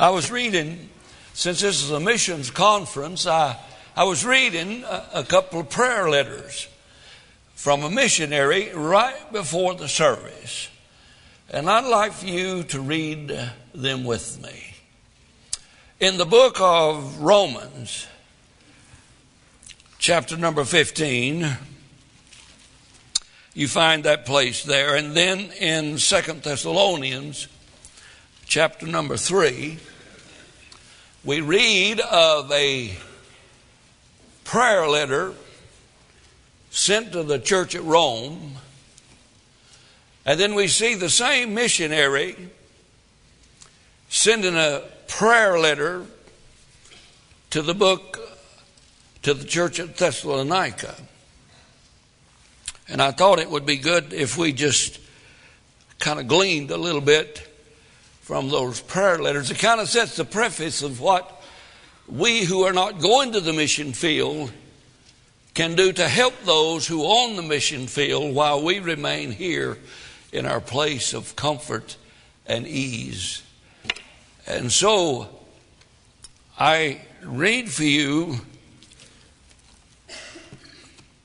I was reading, since this is a missions conference, I, I was reading a, a couple of prayer letters from a missionary right before the service. And I'd like for you to read them with me. In the book of Romans, chapter number 15, you find that place there. And then in Second Thessalonians, chapter number 3, we read of a prayer letter sent to the church at Rome. And then we see the same missionary sending a prayer letter to the book to the church at Thessalonica. And I thought it would be good if we just kind of gleaned a little bit from those prayer letters. It kind of sets the preface of what we who are not going to the mission field can do to help those who own the mission field while we remain here in our place of comfort and ease. And so I read for you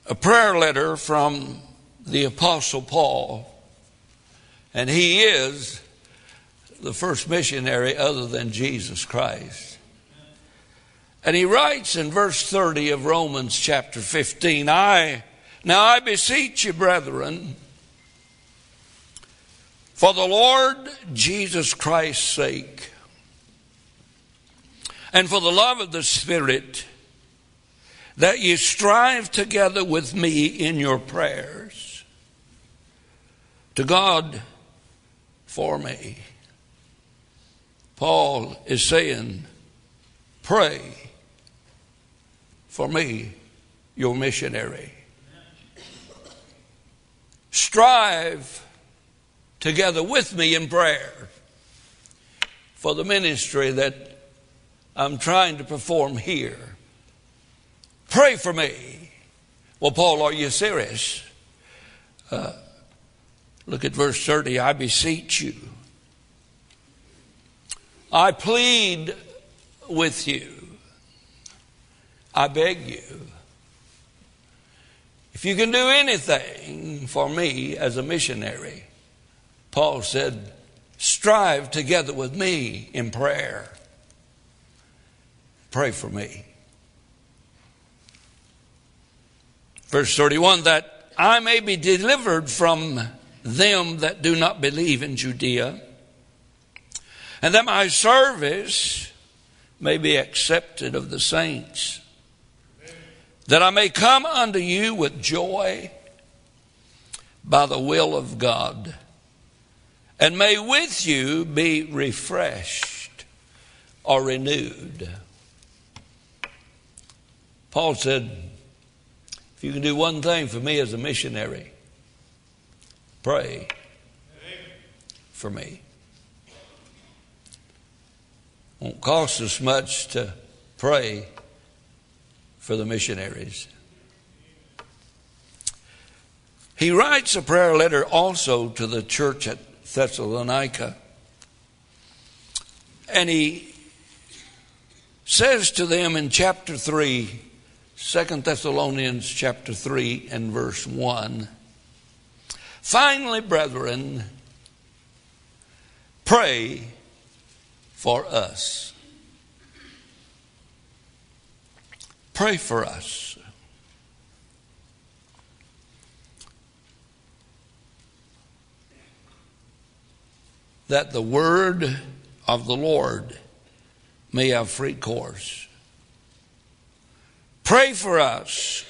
a prayer letter from the Apostle Paul, and he is the first missionary other than Jesus Christ. And he writes in verse 30 of Romans chapter 15, I now I beseech you, brethren, for the Lord Jesus Christ's sake, and for the love of the Spirit, that ye strive together with me in your prayers to God for me. Paul is saying, Pray for me, your missionary. Strive together with me in prayer for the ministry that I'm trying to perform here. Pray for me. Well, Paul, are you serious? Uh, look at verse 30. I beseech you. I plead with you. I beg you. If you can do anything for me as a missionary, Paul said, strive together with me in prayer. Pray for me. Verse 31 that I may be delivered from them that do not believe in Judea, and that my service may be accepted of the saints, that I may come unto you with joy by the will of God, and may with you be refreshed or renewed. Paul said, If you can do one thing for me as a missionary pray for me. Won't cost us much to pray for the missionaries. He writes a prayer letter also to the church at Thessalonica. And he says to them in chapter 3 Second Thessalonians chapter 3 and verse 1. Finally, brethren, pray for us. Pray for us. That the word of the Lord may have free course Pray for us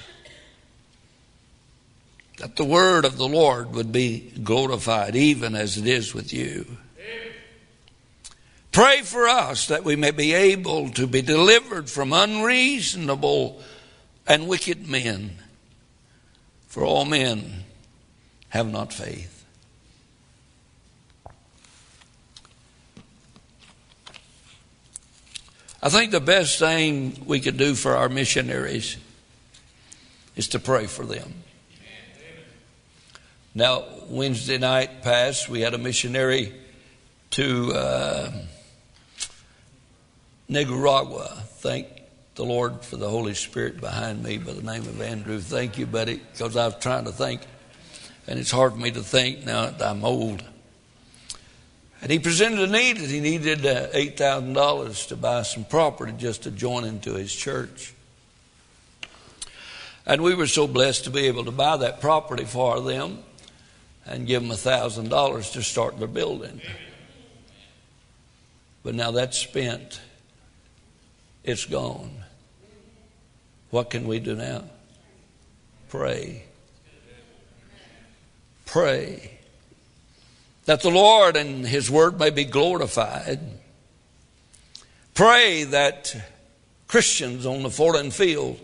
that the word of the Lord would be glorified, even as it is with you. Pray for us that we may be able to be delivered from unreasonable and wicked men, for all men have not faith. I think the best thing we could do for our missionaries is to pray for them. Now, Wednesday night past, we had a missionary to uh, Nicaragua. Thank the Lord for the Holy Spirit behind me by the name of Andrew. Thank you, buddy, because I was trying to think, and it's hard for me to think now that I'm old. And he presented a need that he needed uh, $8,000 to buy some property just to join into his church. And we were so blessed to be able to buy that property for them and give them $1,000 to start their building. But now that's spent, it's gone. What can we do now? Pray. Pray that the Lord and His Word may be glorified. Pray that Christians on the foreign field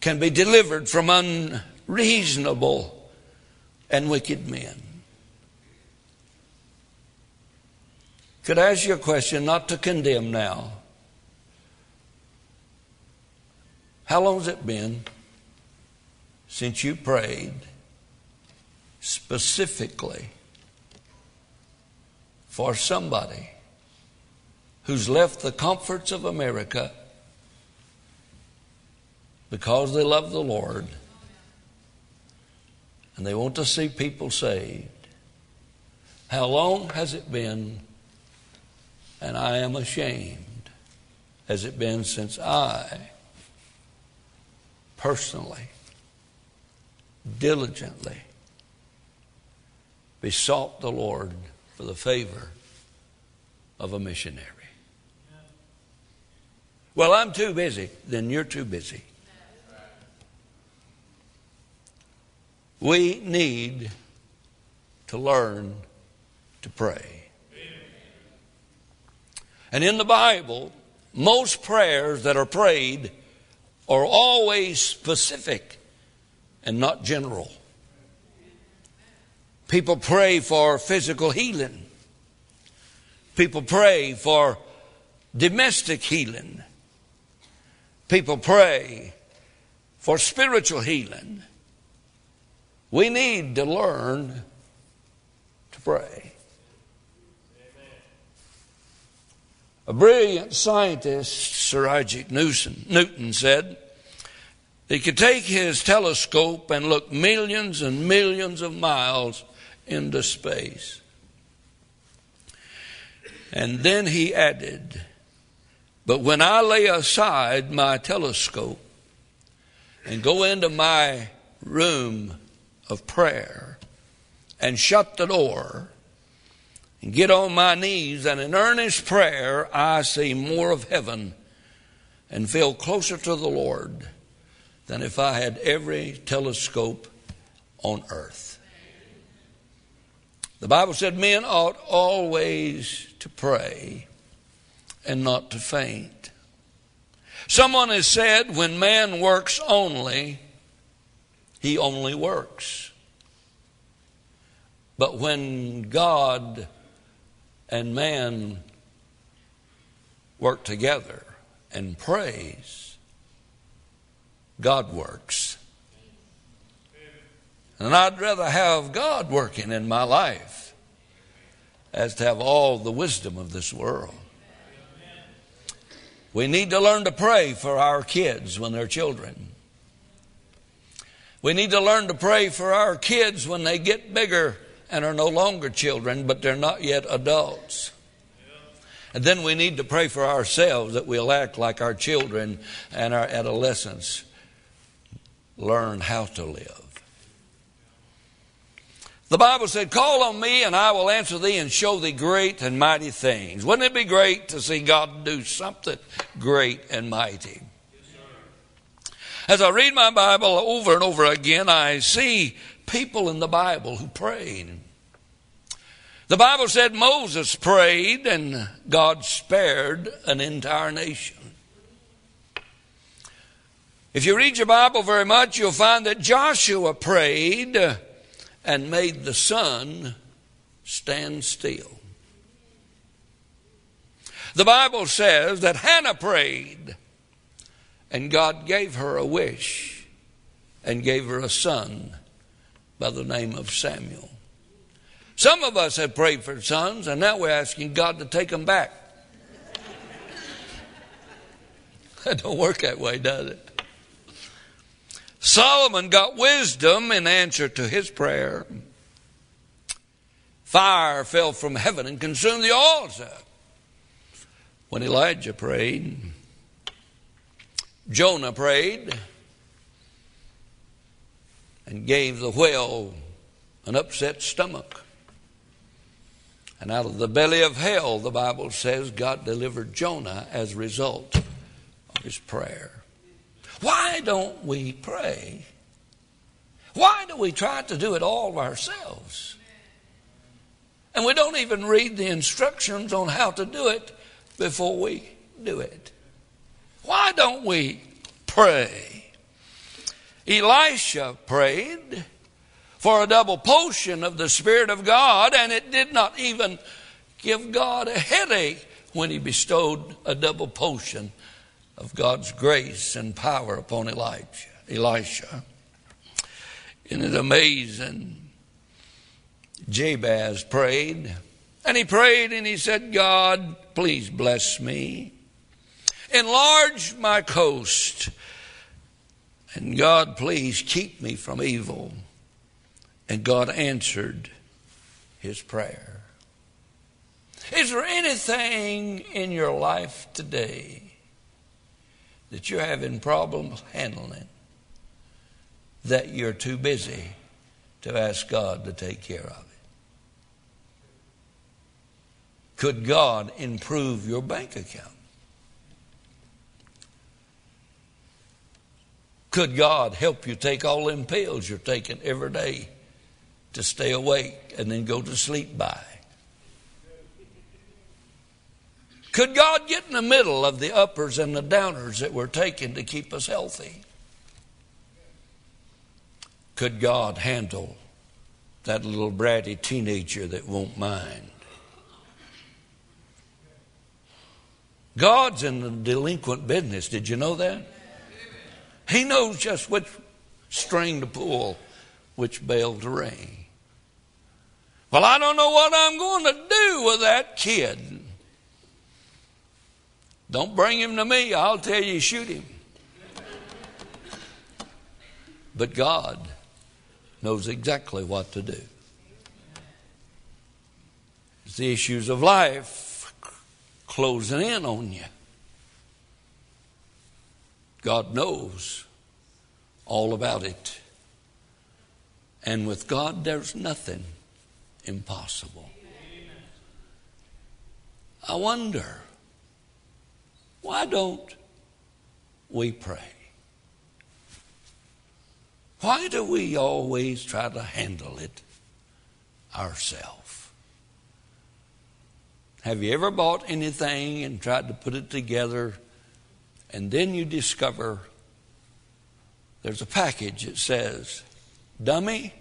can be delivered from unreasonable and wicked men. Could I ask you a question, not to condemn now? How long has it been since you prayed specifically for somebody who's left the comforts of America because they love the Lord and they want to see people saved. How long has it been? And I am ashamed. Has it been since I personally, diligently besought the Lord for the favor of a missionary. Well, I'm too busy. Then you're too busy. We need to learn to pray. And in the Bible, most prayers that are prayed are always specific and not general. People pray for physical healing. People pray for domestic healing. People pray for spiritual healing. We need to learn to pray. A brilliant scientist, Sir Isaac Newton, said, he could take his telescope and look millions and millions of miles into space. And then he added, But when I lay aside my telescope and go into my room of prayer and shut the door and get on my knees and in earnest prayer, I see more of heaven and feel closer to the Lord than if I had every telescope on earth. The Bible said men ought always to pray and not to faint. Someone has said when man works only, he only works. But when God and man work together and praise, God works. And I'd rather have God working in my life as to have all the wisdom of this world. We need to learn to pray for our kids when they're children. We need to learn to pray for our kids when they get bigger and are no longer children, but they're not yet adults. And then we need to pray for ourselves that we'll act like our children and our adolescents learn how to live. The Bible said, Call on me and I will answer thee and show thee great and mighty things. Wouldn't it be great to see God do something great and mighty? As I read my Bible over and over again, I see people in the Bible who prayed. The Bible said Moses prayed and God spared an entire nation. If you read your Bible very much, you'll find that Joshua prayed and made the sun stand still. The Bible says that Hannah prayed and God gave her a wish and gave her a son by the name of Samuel. Some of us have prayed for sons, and now we're asking God to take them back. That don't work that way, does it? Solomon got wisdom in answer to his prayer. Fire fell from heaven and consumed the altar. When Elijah prayed, Jonah prayed and gave the whale an upset stomach. And out of the belly of hell, the Bible says, God delivered Jonah as a result of his prayer. Why don't we pray? Why do we try to do it all ourselves? And we don't even read the instructions on how to do it before we do it. Why don't we pray? Elisha prayed for a double potion of the Spirit of God, and it did not even give God a headache when he bestowed a double potion of God's grace and power upon Elijah, Elisha. Isn't it amazing? Jabez prayed, and he prayed and he said, God, please bless me. Enlarge my coast. And God, please keep me from evil. And God answered his prayer. Is there anything in your life today that you're having problems handling that you're too busy to ask God to take care of it? Could God improve your bank account? Could God help you take all them pills you're taking every day to stay awake and then go to sleep by? Could God get in the middle of the uppers and the downers that we're taking to keep us healthy? Could God handle that little bratty teenager that won't mind? God's in the delinquent business. Did you know that? He knows just which string to pull, which bell to ring. Well, I don't know what I'm going to do with that kid. Don't bring him to me. I'll tell you, shoot him. But God knows exactly what to do. It's the issues of life closing in on you. God knows all about it. And with God, there's nothing impossible. I wonder, why don't we pray? Why do we always try to handle it ourselves? Have you ever bought anything and tried to put it together and then you discover there's a package that says, Dummy,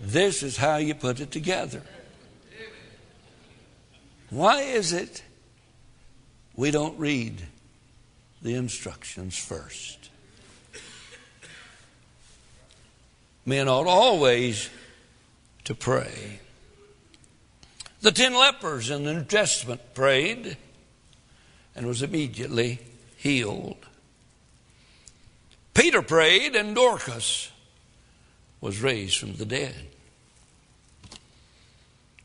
this is how you put it together. Why is it we don't read the instructions first? Men ought always to pray. The ten lepers in the New Testament prayed and was immediately healed. Peter prayed and Dorcas was raised from the dead.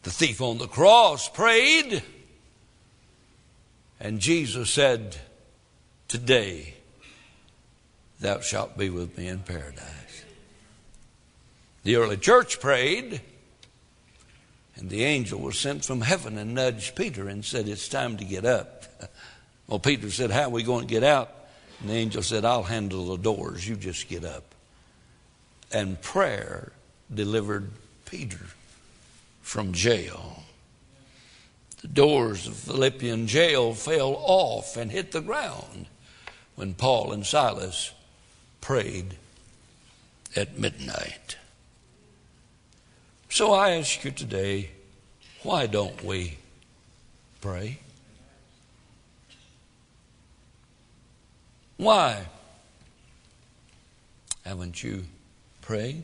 The thief on the cross prayed and Jesus said, Today thou shalt be with me in paradise. The early church prayed and the angel was sent from heaven and nudged Peter and said, It's time to get up. Well, Peter said, How are we going to get out? And the angel said, I'll handle the doors. You just get up. And prayer delivered Peter from jail. The doors of Philippian jail fell off and hit the ground when Paul and Silas prayed at midnight. So I ask you today, why don't we pray? Why haven't you prayed?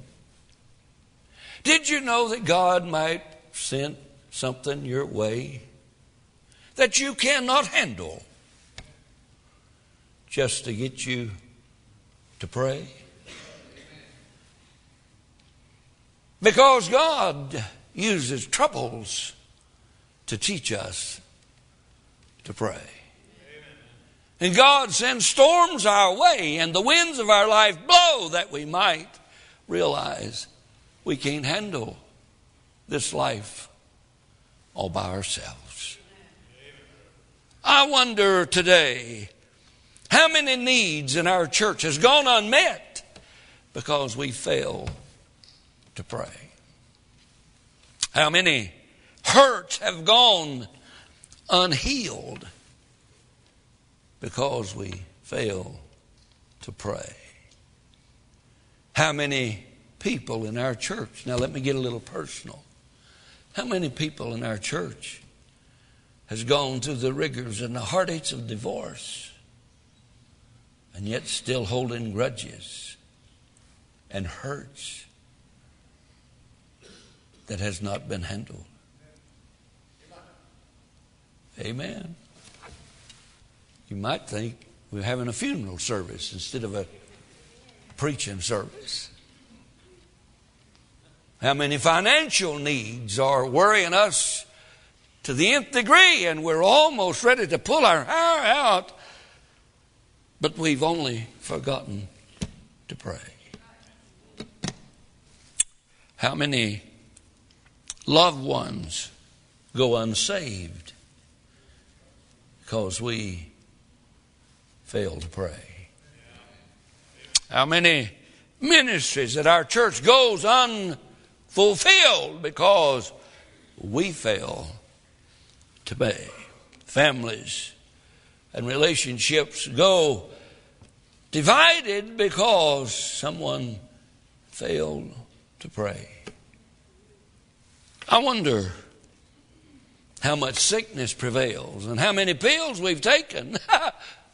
Did you know that God might send something your way that you cannot handle? just to get you to pray? Because God uses troubles to teach us to pray. And God sends storms our way, and the winds of our life blow that we might realize we can't handle this life all by ourselves. I wonder today how many needs in our church has gone unmet because we fail to pray. How many hurts have gone unhealed because we fail to pray. How many people in our church, now let me get a little personal. How many people in our church has gone through the rigors and the heartaches of divorce and yet still holding grudges and hurts that has not been handled? Amen. You might think we're having a funeral service instead of a preaching service. How many financial needs are worrying us to the nth degree, and we're almost ready to pull our hair out, but we've only forgotten to pray. How many loved ones go unsaved because we fail to pray. How many ministries at our church goes unfulfilled because we fail to pray. Families and relationships go divided because someone failed to pray. I wonder how much sickness prevails and how many pills we've taken.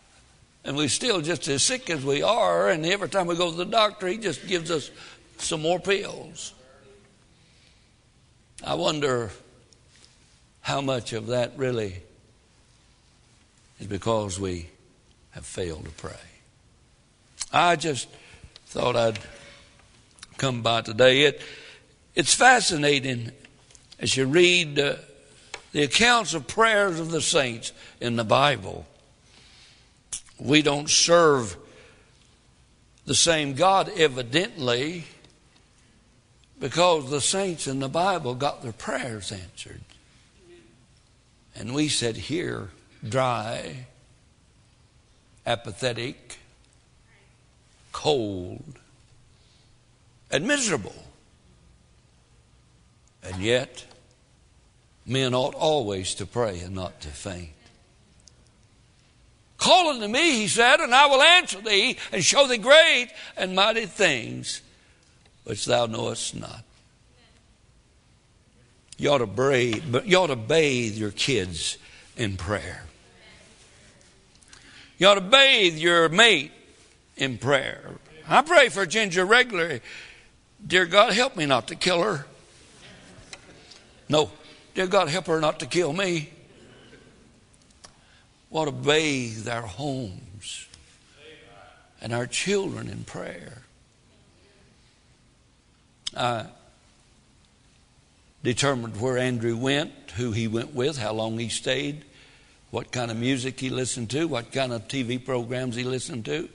and we're still just as sick as we are, and every time we go to the doctor, he just gives us some more pills. I wonder how much of that really is because we have failed to pray. I just thought I'd come by today. It, it's fascinating as you read. Uh, the accounts of prayers of the saints in the Bible. We don't serve the same God, evidently, because the saints in the Bible got their prayers answered. And we sit here dry, apathetic, cold, and miserable. And yet, Men ought always to pray and not to faint. Call unto me, he said, and I will answer thee and show thee great and mighty things which thou knowest not. You ought to bathe, you ought to bathe your kids in prayer. You ought to bathe your mate in prayer. I pray for Ginger regularly. Dear God, help me not to kill her. No, Dear God, help her not to kill me. Want to bathe our homes and our children in prayer. I determined where Andrew went, who he went with, how long he stayed, what kind of music he listened to, what kind of TV programs he listened to.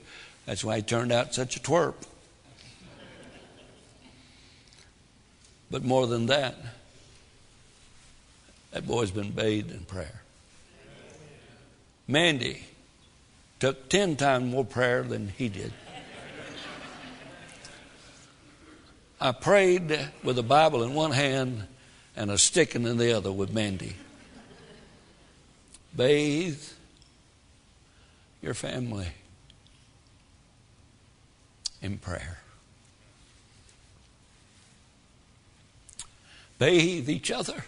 That's why he turned out such a twerp. But more than that, that boy's been bathed in prayer. Mandy took 10 times more prayer than he did. I prayed with a Bible in one hand and a stick in the other with Mandy. Bathe your family in prayer. Bathe each other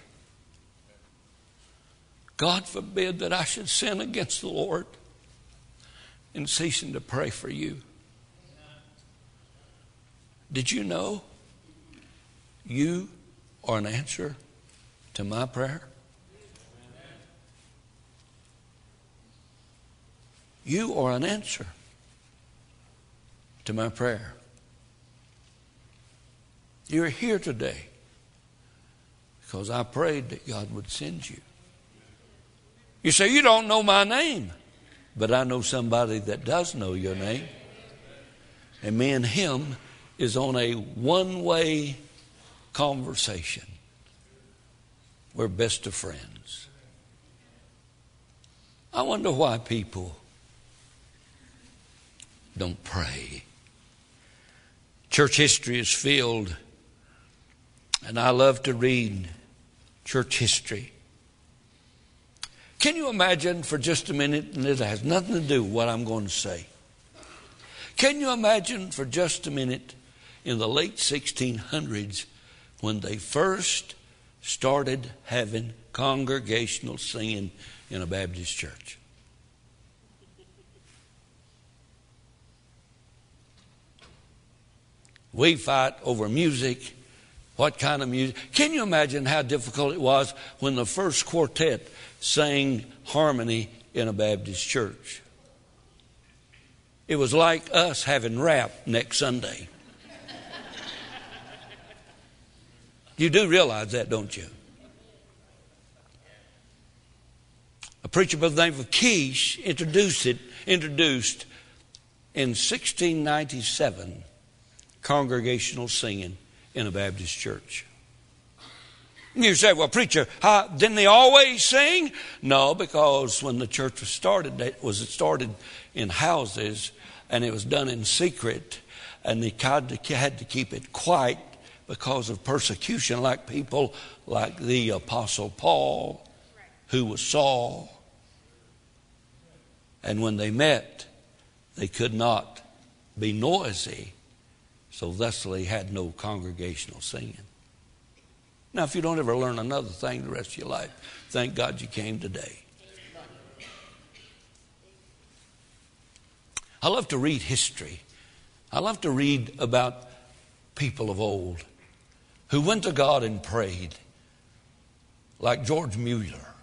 God forbid that I should sin against the Lord in ceasing to pray for you. Did you know you are an answer to my prayer? You are an answer to my prayer. You're here today because I prayed that God would send you. You say, You don't know my name, but I know somebody that does know your name. And me and him is on a one way conversation. We're best of friends. I wonder why people don't pray. Church history is filled, and I love to read church history. Can you imagine for just a minute, and it has nothing to do with what I'm going to say? Can you imagine for just a minute in the late 1600s when they first started having congregational singing in a Baptist church? We fight over music. What kind of music? Can you imagine how difficult it was when the first quartet sang harmony in a Baptist church? It was like us having rap next Sunday. You do realize that, don't you? A preacher by the name of Keach introduced it, introduced in 1697 congregational singing in a Baptist church. You say, well, preacher, how, didn't they always sing? No, because when the church was started, it was started in houses and it was done in secret, and they had to keep it quiet because of persecution, like people like the Apostle Paul, who was Saul. And when they met, they could not be noisy so thusly had no congregational singing. Now, if you don't ever learn another thing the rest of your life, thank God you came today. I love to read history. I love to read about people of old who went to God and prayed, like George Mueller,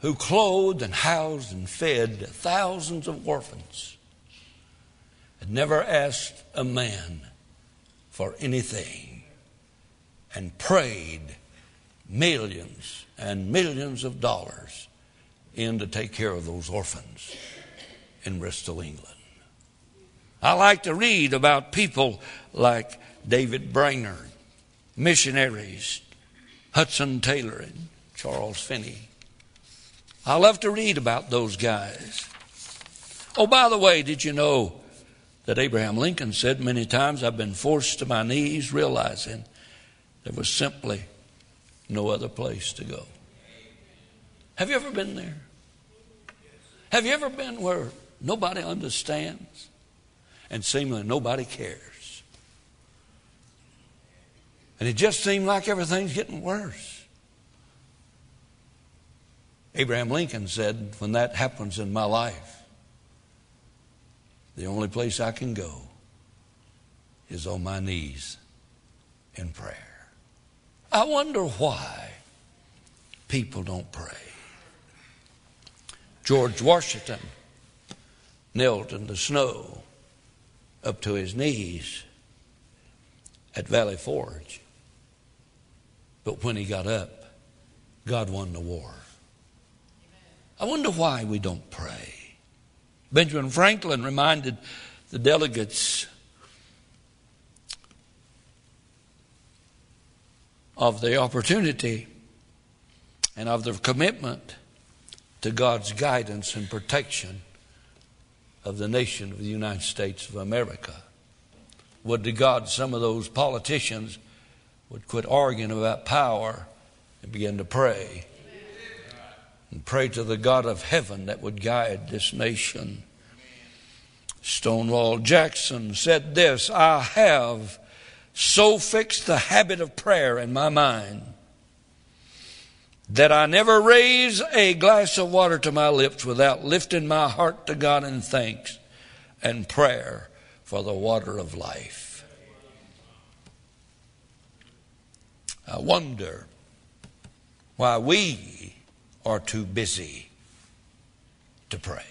who clothed and housed and fed thousands of orphans and never asked a man for anything and prayed millions and millions of dollars in to take care of those orphans in Bristol, England. I like to read about people like David Brainerd, missionaries, Hudson Taylor and Charles Finney. I love to read about those guys. Oh, by the way, did you know that Abraham Lincoln said many times, I've been forced to my knees, realizing there was simply no other place to go. Have you ever been there? Have you ever been where nobody understands and seemingly nobody cares? And it just seemed like everything's getting worse. Abraham Lincoln said, When that happens in my life, the only place I can go is on my knees in prayer. I wonder why people don't pray. George Washington knelt in the snow up to his knees at Valley Forge. But when he got up, God won the war. I wonder why we don't pray. Benjamin Franklin reminded the delegates of the opportunity and of their commitment to God's guidance and protection of the nation of the United States of America. Would to God some of those politicians would quit arguing about power and begin to pray and pray to the God of heaven that would guide this nation. Stonewall Jackson said this I have so fixed the habit of prayer in my mind that I never raise a glass of water to my lips without lifting my heart to God in thanks and prayer for the water of life. I wonder why we are too busy to pray.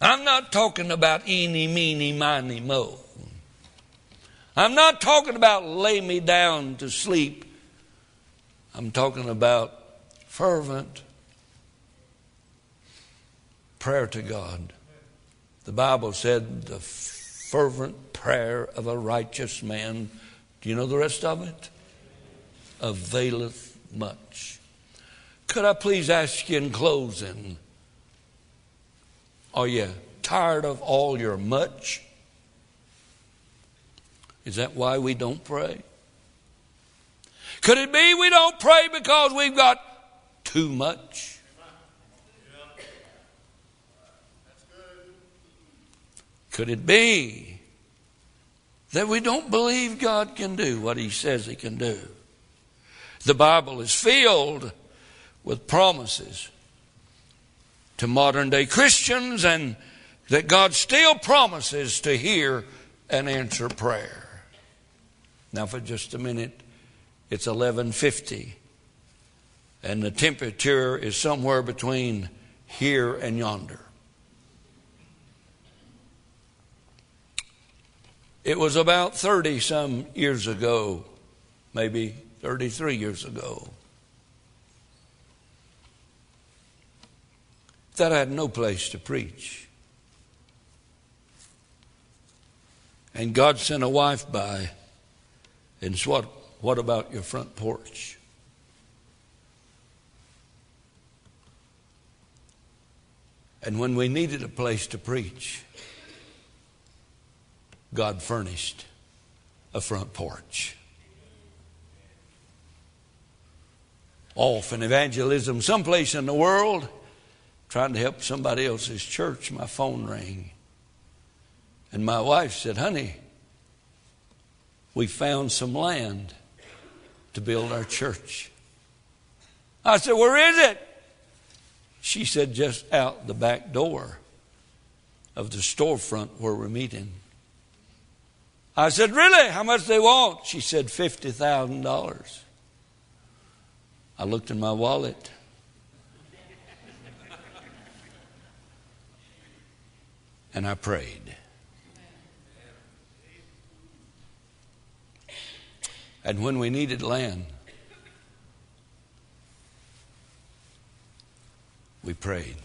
I'm not talking about eeny, meeny, miny, mo. I'm not talking about lay me down to sleep. I'm talking about fervent prayer to God. The Bible said the fervent prayer of a righteous man. Do you know the rest of it? Availeth much. Could I please ask you in closing? Are you tired of all your much? Is that why we don't pray? Could it be we don't pray because we've got too much? Could it be that we don't believe God can do what He says He can do? The Bible is filled with promises to modern day Christians and that God still promises to hear and answer prayer. Now for just a minute, it's 1150 and the temperature is somewhere between here and yonder. It was about 30 some years ago, maybe 33 years ago, that I had no place to preach. And God sent a wife by and what, what about your front porch? And when we needed a place to preach, God furnished a front porch. Off in evangelism, someplace in the world, trying to help somebody else's church, my phone rang. And my wife said, Honey, we found some land to build our church. I said, Where is it? She said, Just out the back door of the storefront where we're meeting. I said, Really? How much they want? She said, $50,000. I looked in my wallet. and I prayed. And when we needed land, we prayed.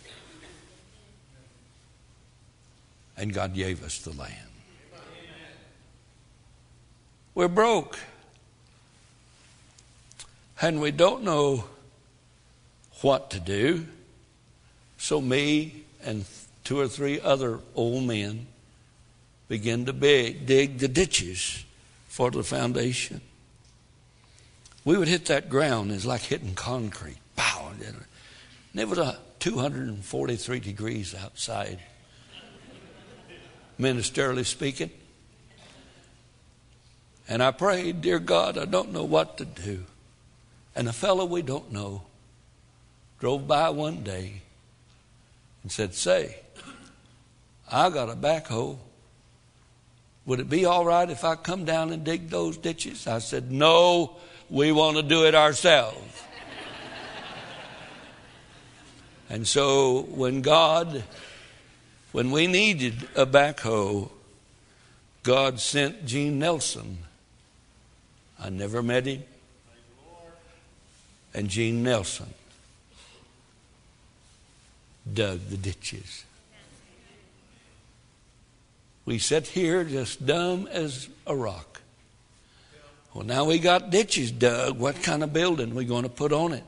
And God gave us the land. We're broke. And we don't know what to do. So, me and two or three other old men begin to dig the ditches for the foundation. We would hit that ground, it's like hitting concrete. Pow! And it was a 243 degrees outside, ministerially speaking. And I prayed, Dear God, I don't know what to do. And a fellow we don't know drove by one day and said, Say, I got a backhoe. Would it be all right if I come down and dig those ditches? I said, No, we want to do it ourselves. and so when God, when we needed a backhoe, God sent Gene Nelson. I never met him. And Gene Nelson dug the ditches. We sit here just dumb as a rock. Well, now we got ditches dug. What kind of building we going to put on it?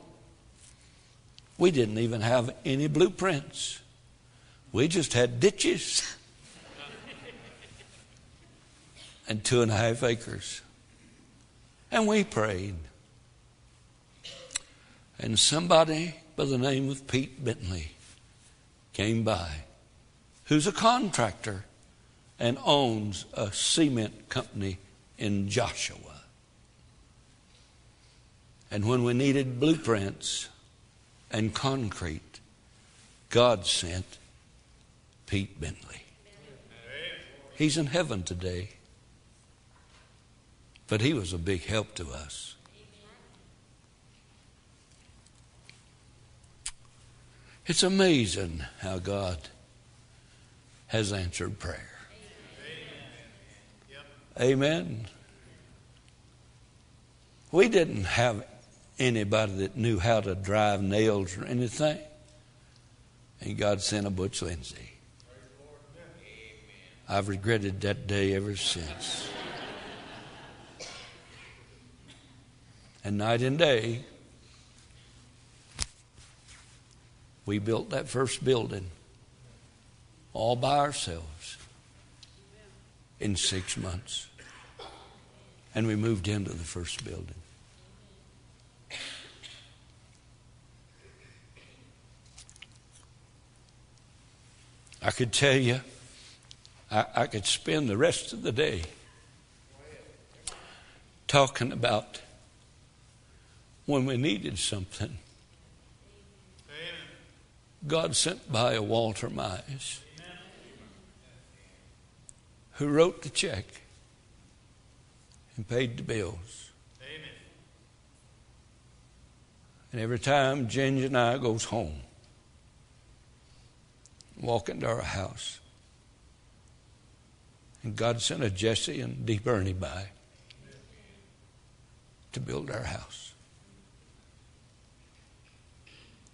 We didn't even have any blueprints. We just had ditches and two and a half acres. And we prayed. And somebody by the name of Pete Bentley came by, who's a contractor and owns a cement company in Joshua. And when we needed blueprints and concrete, God sent Pete Bentley. He's in heaven today. But he was a big help to us. It's amazing how God has answered prayer. Amen. We didn't have anybody that knew how to drive nails or anything. And God sent a Butch Lindsay. I've regretted that day ever since. and night and day, we built that first building all by ourselves in six months. And we moved into the first building. I could tell you, I, I, could spend the rest of the day talking about when we needed something. God sent by a Walter Mize who wrote the check and paid the bills. Amen. And every time Ginger and I goes home, walk into our house, and God sent a Jesse and Dee Bernie by to build our house.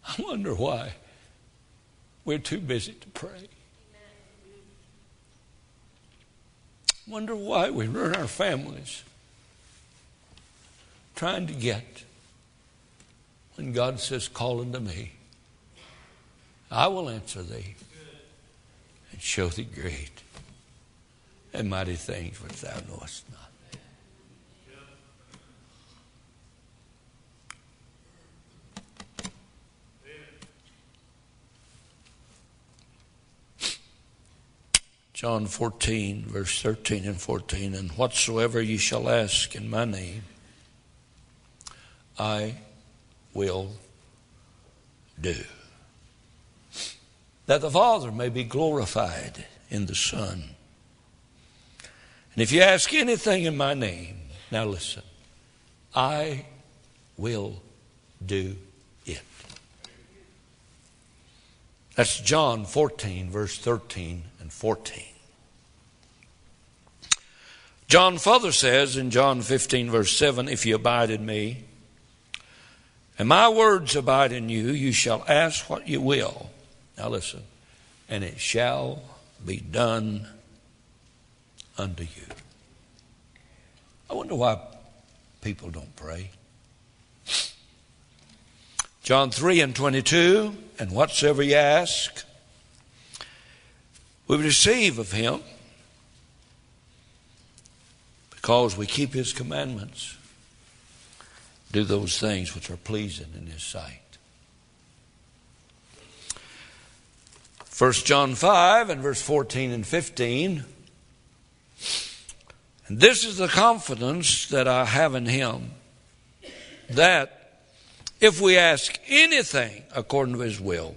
I wonder why we're too busy to pray. Wonder why we run our families trying to get when God says, Call unto me. I will answer thee and show thee great and mighty things which thou knowest not. John 14, verse 13 and 14. And whatsoever ye shall ask in my name, I will do. That the Father may be glorified in the Son. And if you ask anything in my name, now listen, I will do it. That's John 14, verse 13 and 14. John further says in John 15, verse 7 If you abide in me, and my words abide in you, you shall ask what you will. Now listen, and it shall be done unto you. I wonder why people don't pray. John 3 and 22, and whatsoever ye ask, we receive of him because we keep His commandments, do those things which are pleasing in His sight. 1 John 5 and verse 14 and 15. And this is the confidence that I have in Him that if we ask anything according to His will,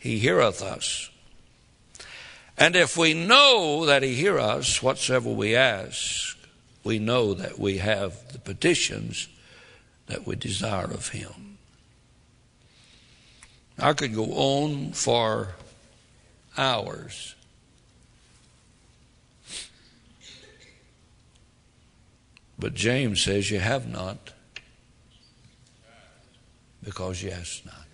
He heareth us. And if we know that He hear us, whatsoever we ask, we know that we have the petitions that we desire of Him. I could go on for hours. But James says, You have not because you ask not.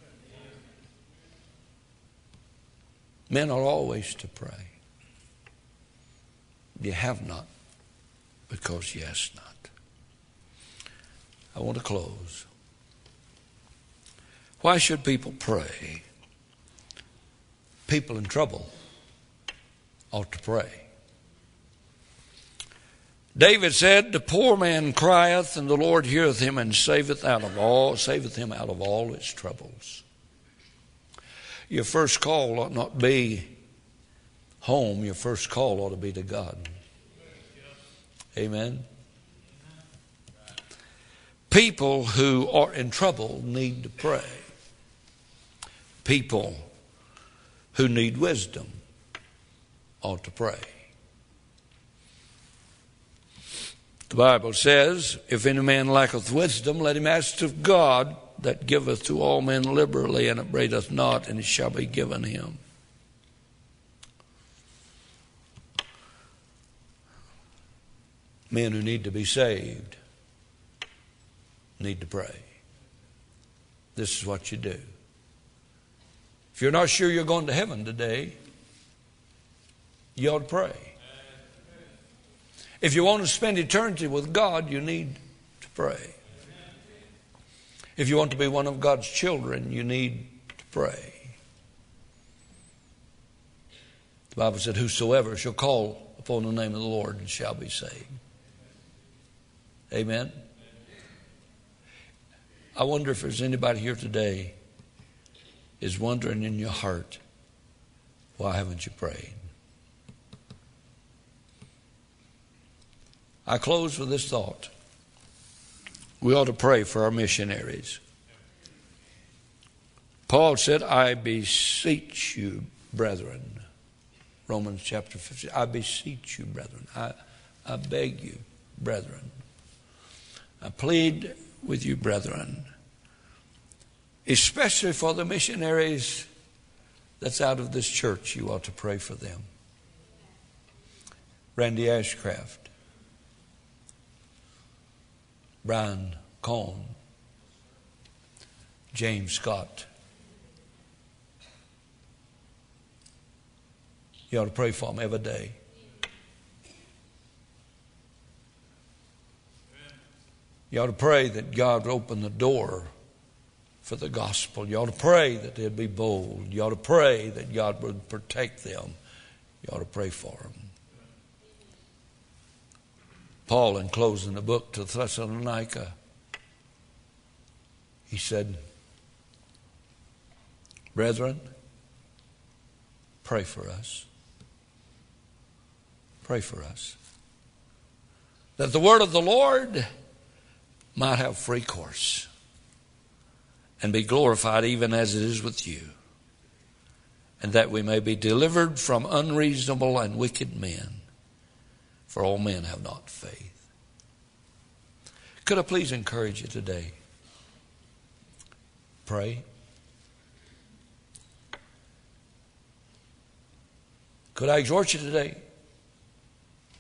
Men are always to pray. You have not because you ask not. I want to close. Why should people pray? People in trouble ought to pray. David said, The poor man crieth, and the Lord heareth him and saveth out of all saveth him out of all his troubles your first call ought not be home, your first call ought to be to God. Amen. People who are in trouble need to pray. People who need wisdom ought to pray. The Bible says, If any man lacketh wisdom, let him ask of God that giveth to all men liberally and upbraideth not, and it shall be given him. Men who need to be saved need to pray. This is what you do. If you're not sure you're going to heaven today, you ought to pray. If you want to spend eternity with God, you need to pray. If you want to be one of God's children, you need to pray. The Bible said, Whosoever shall call upon the name of the Lord shall be saved. Amen. I wonder if there's anybody here today is wondering in your heart, why haven't you prayed? I close with this thought. We ought to pray for our missionaries. Paul said, I beseech you, brethren. Romans chapter 15. I beseech you, brethren. I, I beg you, brethren. I plead with you, brethren, especially for the missionaries that's out of this church. You ought to pray for them. Randy Ashcraft, Brian Cohn, James Scott. You ought to pray for them every day. You ought to pray that God would open the door for the gospel. You ought to pray that they'd be bold. You ought to pray that God would protect them. You ought to pray for them. Paul, in closing the book to Thessalonica, he said, Brethren, pray for us. Pray for us. That the word of the Lord might have free course and be glorified even as it is with you, and that we may be delivered from unreasonable and wicked men, for all men have not faith. Could I please encourage you today? Pray. Could I exhort you today?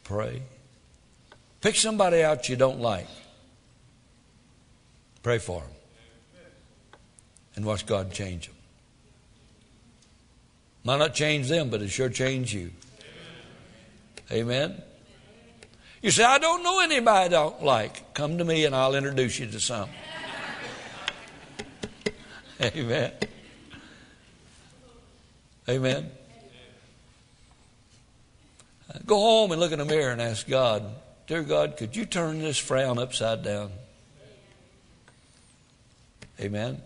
Pray. Pick somebody out you don't like. Pray for them. And watch God change them. Might not change them, but it sure change you. Amen. You say, I don't know anybody I don't like. Come to me and I'll introduce you to some. Amen. Amen. Go home and look in the mirror and ask God, Dear God, could you turn this frown upside down? Amen.